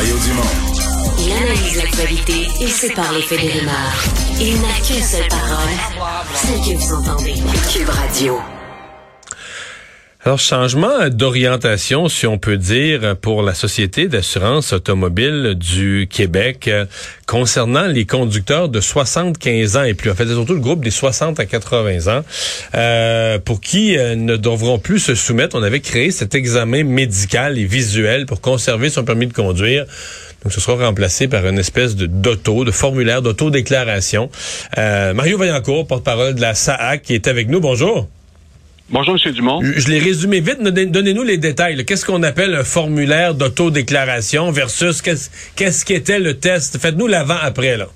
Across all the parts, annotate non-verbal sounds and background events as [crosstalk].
Il analyse l'actualité et sépare les faits des rumeurs. Il n'a qu'une seule parole, celle que vous entendez. Cube Radio. Alors, changement d'orientation, si on peut dire, pour la Société d'assurance automobile du Québec euh, concernant les conducteurs de 75 ans et plus. En fait, c'est surtout le groupe des 60 à 80 ans euh, pour qui euh, ne devront plus se soumettre. On avait créé cet examen médical et visuel pour conserver son permis de conduire. Donc, ce sera remplacé par une espèce d'auto, de formulaire d'autodéclaration. Mario Vaillancourt, porte-parole de la SAAC, qui est avec nous. Bonjour. Bonjour, M. Dumont. Je, l'ai résumé vite. Donnez-nous les détails. Qu'est-ce qu'on appelle un formulaire d'autodéclaration versus qu'est-ce qu'est-ce qu'était le test? Faites-nous l'avant-après, là.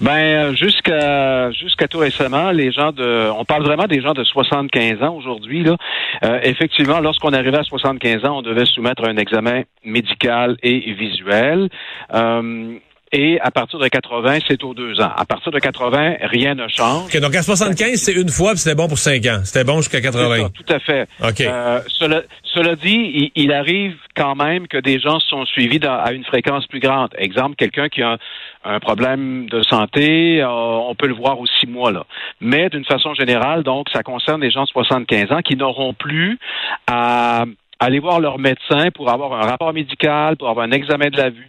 Ben jusqu'à jusqu'à tout récemment, les gens de on parle vraiment des gens de 75 ans aujourd'hui là. Euh, effectivement, lorsqu'on arrivait à 75 ans, on devait soumettre un examen médical et visuel. Euh, et à partir de 80, c'est aux deux ans. À partir de 80, rien ne change. Donc à 75, c'est une fois, puis c'était bon pour cinq ans. C'était bon jusqu'à 80. Ça, tout à fait. OK. Euh, cela, cela dit, il, il, arrive quand même que des gens sont suivis dans, à une fréquence plus grande. Exemple, quelqu'un qui a un, un problème de santé, euh, on peut le voir aux six mois là. Mais d'une façon générale, donc, ça concerne les gens de 75 ans qui n'auront plus à aller voir leur médecin pour avoir un rapport médical, pour avoir un examen de la vue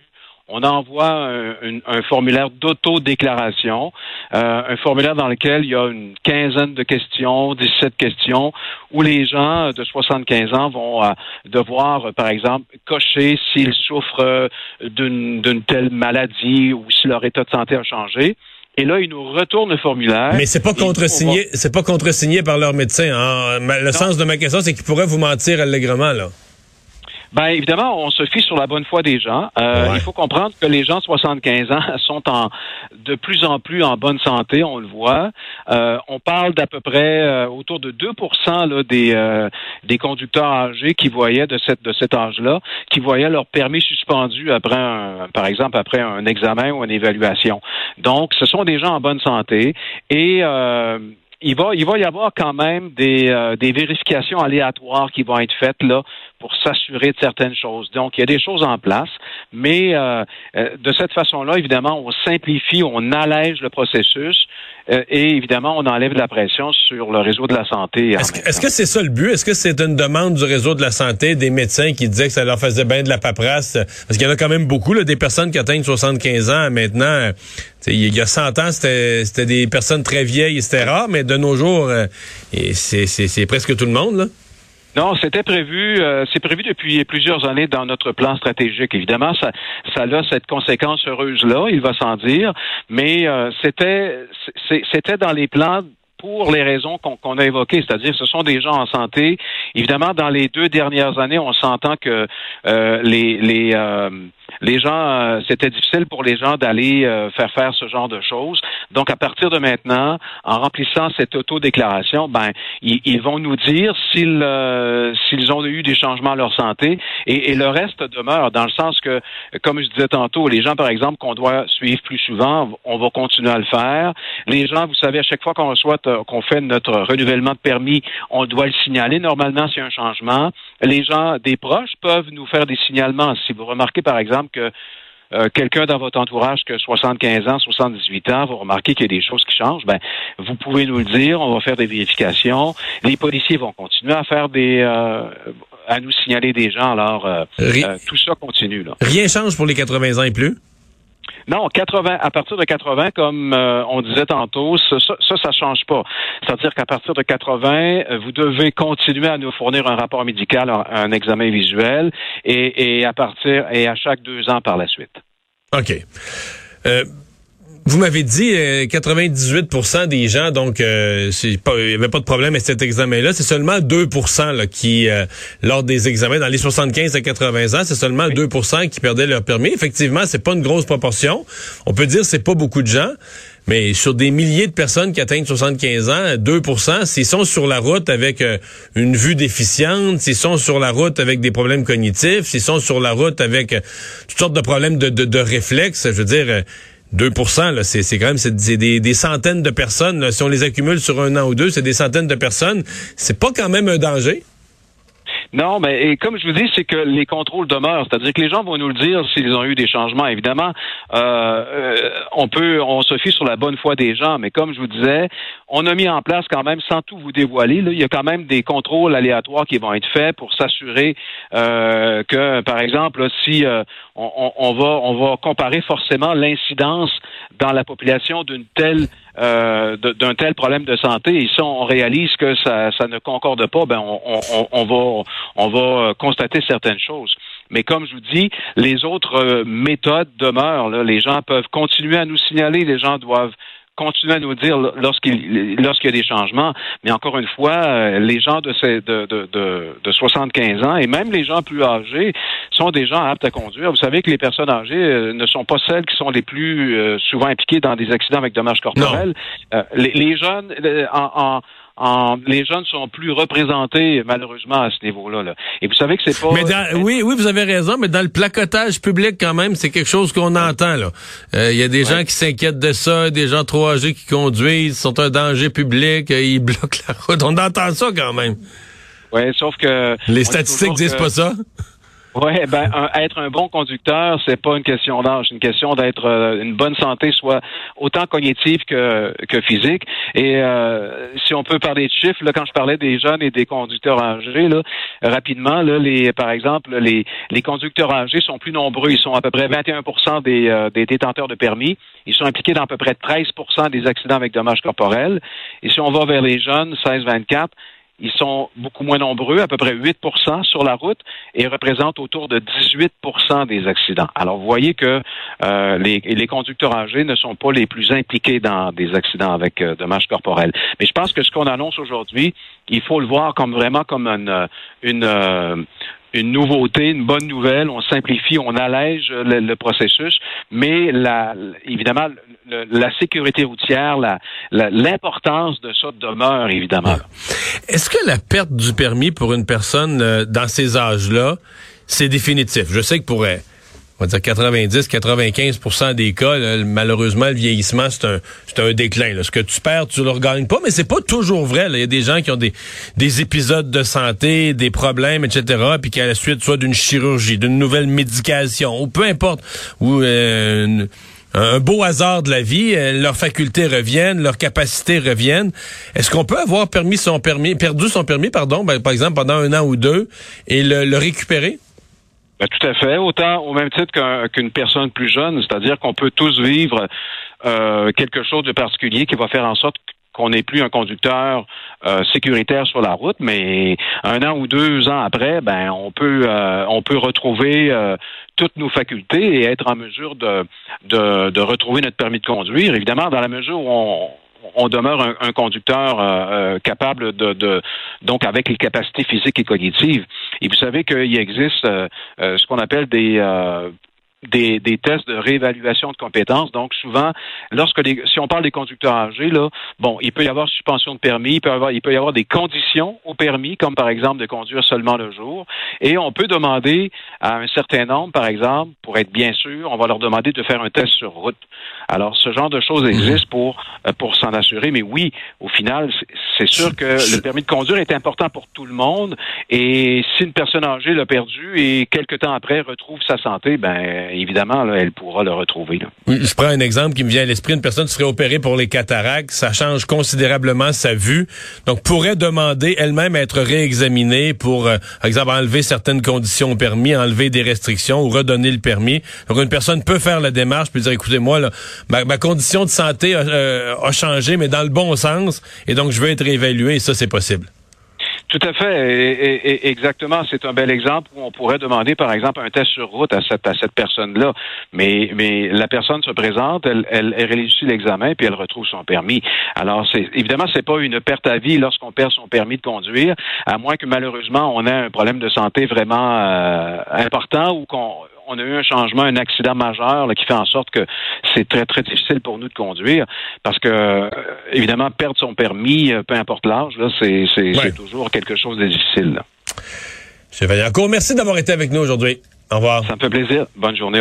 on envoie un, un, un formulaire d'autodéclaration, euh, un formulaire dans lequel il y a une quinzaine de questions, 17 questions, où les gens de 75 ans vont euh, devoir, euh, par exemple, cocher s'ils souffrent euh, d'une telle maladie ou si leur état de santé a changé. Et là, ils nous retournent le formulaire. Mais c'est pas contresigné, c'est pas contresigné par leur médecin. Hein? Le non. sens de ma question, c'est qu'ils pourraient vous mentir allègrement, là. Ben évidemment, on se fie sur la bonne foi des gens. Euh, ouais. Il faut comprendre que les gens de 75 ans [laughs] sont en de plus en plus en bonne santé, on le voit. Euh, on parle d'à peu près euh, autour de 2 là, des euh, des conducteurs âgés qui voyaient de cette de cet âge-là, qui voyaient leur permis suspendu après un, par exemple après un examen ou une évaluation. Donc, ce sont des gens en bonne santé et euh, il va, il va y avoir quand même des, euh, des vérifications aléatoires qui vont être faites là pour s'assurer de certaines choses. Donc, il y a des choses en place, mais euh, euh, de cette façon-là, évidemment, on simplifie, on allège le processus euh, et évidemment, on enlève de la pression sur le réseau de la santé. Est-ce que, est-ce que c'est ça le but? Est-ce que c'est une demande du réseau de la santé, des médecins qui disaient que ça leur faisait bien de la paperasse? Parce qu'il y en a quand même beaucoup, là, des personnes qui atteignent 75 ans maintenant. Il y a 100 ans, c'était, c'était des personnes très vieilles, c'était rare, mais de nos jours, c'est, c'est, c'est presque tout le monde, là. Non, c'était prévu, euh, c'est prévu depuis plusieurs années dans notre plan stratégique. Évidemment, ça, ça a cette conséquence heureuse-là, il va sans dire, mais euh, c'était, c'était dans les plans pour les raisons qu'on qu a évoquées, c'est-à-dire ce sont des gens en santé. Évidemment, dans les deux dernières années, on s'entend que euh, les, les euh, les gens, euh, c'était difficile pour les gens d'aller euh, faire faire ce genre de choses. Donc, à partir de maintenant, en remplissant cette auto-déclaration, ben, ils, ils, vont nous dire s'ils euh, s'ils ont eu des changements à leur santé et, et, le reste demeure dans le sens que, comme je disais tantôt, les gens, par exemple, qu'on doit suivre plus souvent, on va continuer à le faire. Les gens, vous savez, à chaque fois qu'on reçoit, qu'on fait notre renouvellement de permis, on doit le signaler normalement s'il y a un changement. Les gens, des proches, peuvent nous faire des signalements. Si vous remarquez, par exemple, que euh, quelqu'un dans votre entourage qui a 75 ans, 78 ans, vous remarquez qu'il y a des choses qui changent, ben vous pouvez nous le dire, on va faire des vérifications. Les policiers vont continuer à faire des euh, à nous signaler des gens. Alors euh, tout ça continue là. Rien change pour les 80 ans et plus? Non, 80, à partir de 80, comme euh, on disait tantôt, ça, ça, ça change pas. C'est-à-dire qu'à partir de 80, vous devez continuer à nous fournir un rapport médical, un, un examen visuel, et, et, à partir et à chaque deux ans par la suite. OK. Euh, vous m'avez dit euh, 98% des gens, donc euh, il n'y avait pas de problème avec cet examen-là. C'est seulement 2 là, qui, euh, lors des examens, dans les 75 à 80 ans, c'est seulement oui. 2% qui perdaient leur permis. Effectivement, c'est pas une grosse proportion. On peut dire que c'est pas beaucoup de gens. Mais sur des milliers de personnes qui atteignent 75 ans, 2% s'ils sont sur la route avec euh, une vue déficiente, s'ils sont sur la route avec des problèmes cognitifs, s'ils sont sur la route avec euh, toutes sortes de problèmes de, de, de réflexes, je veux dire, euh, 2% c'est quand même c'est des, des, centaines de personnes. Si on les accumule sur un an ou deux, c'est des centaines de personnes. C'est pas quand même un danger? Non, mais et comme je vous dis, c'est que les contrôles demeurent. C'est-à-dire que les gens vont nous le dire s'ils ont eu des changements. Évidemment, euh, euh, on peut, on se fie sur la bonne foi des gens, mais comme je vous disais, on a mis en place quand même, sans tout vous dévoiler, là, il y a quand même des contrôles aléatoires qui vont être faits pour s'assurer euh, que, par exemple, si euh, on, on, va, on va comparer forcément l'incidence dans la population d'une telle euh, d'un tel problème de santé et si on réalise que ça, ne concorde pas, ben on, va on va constater certaines choses. Mais comme je vous dis, les autres méthodes demeurent. Là. Les gens peuvent continuer à nous signaler, les gens doivent continuer à nous dire lorsqu'il lorsqu'il y a des changements. Mais encore une fois, euh, les gens de, ces, de, de, de, de 75 ans et même les gens plus âgés sont des gens aptes à conduire. Vous savez que les personnes âgées euh, ne sont pas celles qui sont les plus euh, souvent impliquées dans des accidents avec dommages corporels. Les, les, jeunes, en, en les jeunes sont plus représentés malheureusement à ce niveau-là. Là. Et vous savez que c'est pas. Mais oui, oui, vous avez raison, mais dans le placotage public quand même, c'est quelque chose qu'on entend là. Euh, il y a des gens qui s'inquiètent de ça, des gens trop âgés qui conduisent, sont un danger public, euh, ils [laughs] bloquent la route. On entend ça quand même. Oui, sauf que les statistiques disent pas ça. Oui, ben être un bon conducteur, c'est pas une question d'âge, c'est une question d'être euh, une bonne santé, soit autant cognitive que, que physique. Et euh, si on peut parler de chiffres, là, quand je parlais des jeunes et des conducteurs âgés, là, rapidement, là, les, par exemple, les, les conducteurs âgés sont plus nombreux. Ils sont à peu près 21% des, euh, des détenteurs de permis. Ils sont impliqués dans à peu près 13% des accidents avec dommages corporels. Et si on va vers les jeunes, 16-24, ils sont beaucoup moins nombreux, à peu près 8% sur la route, et représentent autour de 18% des accidents. Alors, vous voyez que euh, les, les, conducteurs âgés ne sont pas les plus impliqués dans des accidents avec euh, dommages corporels. Mais je pense que ce qu'on annonce aujourd'hui, il faut le voir comme vraiment comme une, une, euh, une nouveauté, une bonne nouvelle. On simplifie, on allège le, processus, mais la, évidemment, la sécurité routière, l'importance de ça demeure évidemment. Est-ce que la perte du permis pour une personne euh, dans ces âges-là, c'est définitif? Je sais que pour on va dire 90-95% des cas, malheureusement, le vieillissement, c'est un, c'est un déclin. Là. Ce que tu perds, tu le regagnes pas, mais c'est pas toujours vrai. Il y a des gens qui ont des, des épisodes de santé, des problèmes, etc., puis qu'à la suite, soit d'une chirurgie, d'une nouvelle médication, ou peu importe, ou euh, un beau hasard de la vie, euh, leurs facultés reviennent, leurs capacités reviennent. Est-ce qu'on peut avoir permis son permis, perdu son permis, pardon, ben, par exemple pendant un an ou deux, et le récupérer? Ben, tout à fait. Autant au même titre qu'une personne plus jeune, c'est-à-dire qu'on peut tous vivre euh, quelque chose de particulier qui va faire en sorte qu'on n'est plus un conducteur euh, sécuritaire sur la route, mais un an ou deux ans après, ben on peut euh, on peut retrouver toutes nos facultés et être en mesure de, de, de retrouver notre permis de conduire. Évidemment, dans la mesure où on on demeure un, conducteur euh, euh, capable de, donc avec les capacités physiques et cognitives. Et vous savez qu'il existe euh, ce qu'on appelle des des, des, tests de réévaluation de compétences. Donc, souvent, lorsque si on parle des conducteurs âgés, là, bon, il peut y avoir suspension de permis, il peut y avoir, il peut y avoir des conditions au permis, comme par exemple de conduire seulement le jour. Et on peut demander à un certain nombre, par exemple, pour être bien sûr, on va leur demander de faire un test sur route. Alors, ce genre de choses existe mhm. pour, euh, pour s'en assurer. Mais oui, au final, c'est sûr que le permis de conduire est important pour tout le monde. Et si une personne âgée l'a perdu et quelques temps après retrouve sa santé, ben évidemment, là, elle pourra le retrouver. Je prends un exemple qui me vient à l'esprit. Une personne serait opérée pour les cataractes. Ça change considérablement sa vue. Donc, pourrait demander elle-même à être réexaminée pour, euh, par exemple, enlever certaines conditions au permis, enlever des restrictions ou redonner le permis. Donc, une personne peut faire la démarche puis dire, écoutez, moi, là, ma, condition de santé a, euh, a changé, mais dans le bon sens. Et donc, je veux être réévalué. Et ça, c'est possible. Tout à fait. Et, exactement. C'est un bel exemple où on pourrait demander, par exemple, un test sur route à cette, à cette personne-là. Mais, mais la personne se présente, elle, elle, elle réussit l'examen, puis elle retrouve son permis. Alors, c'est évidemment, c'est pas une perte à vie lorsqu'on perd son permis de conduire, à moins que malheureusement on ait un problème de santé vraiment euh, important ou qu'on on a eu un changement, un accident majeur qui fait en sorte que c'est très, très difficile pour nous de conduire parce que, euh, évidemment, perdre son permis, euh, peu importe l'âge, c'est toujours quelque chose de difficile. Chevalier merci d'avoir été avec nous aujourd'hui. Au revoir. Ça me fait plaisir. Bonne journée.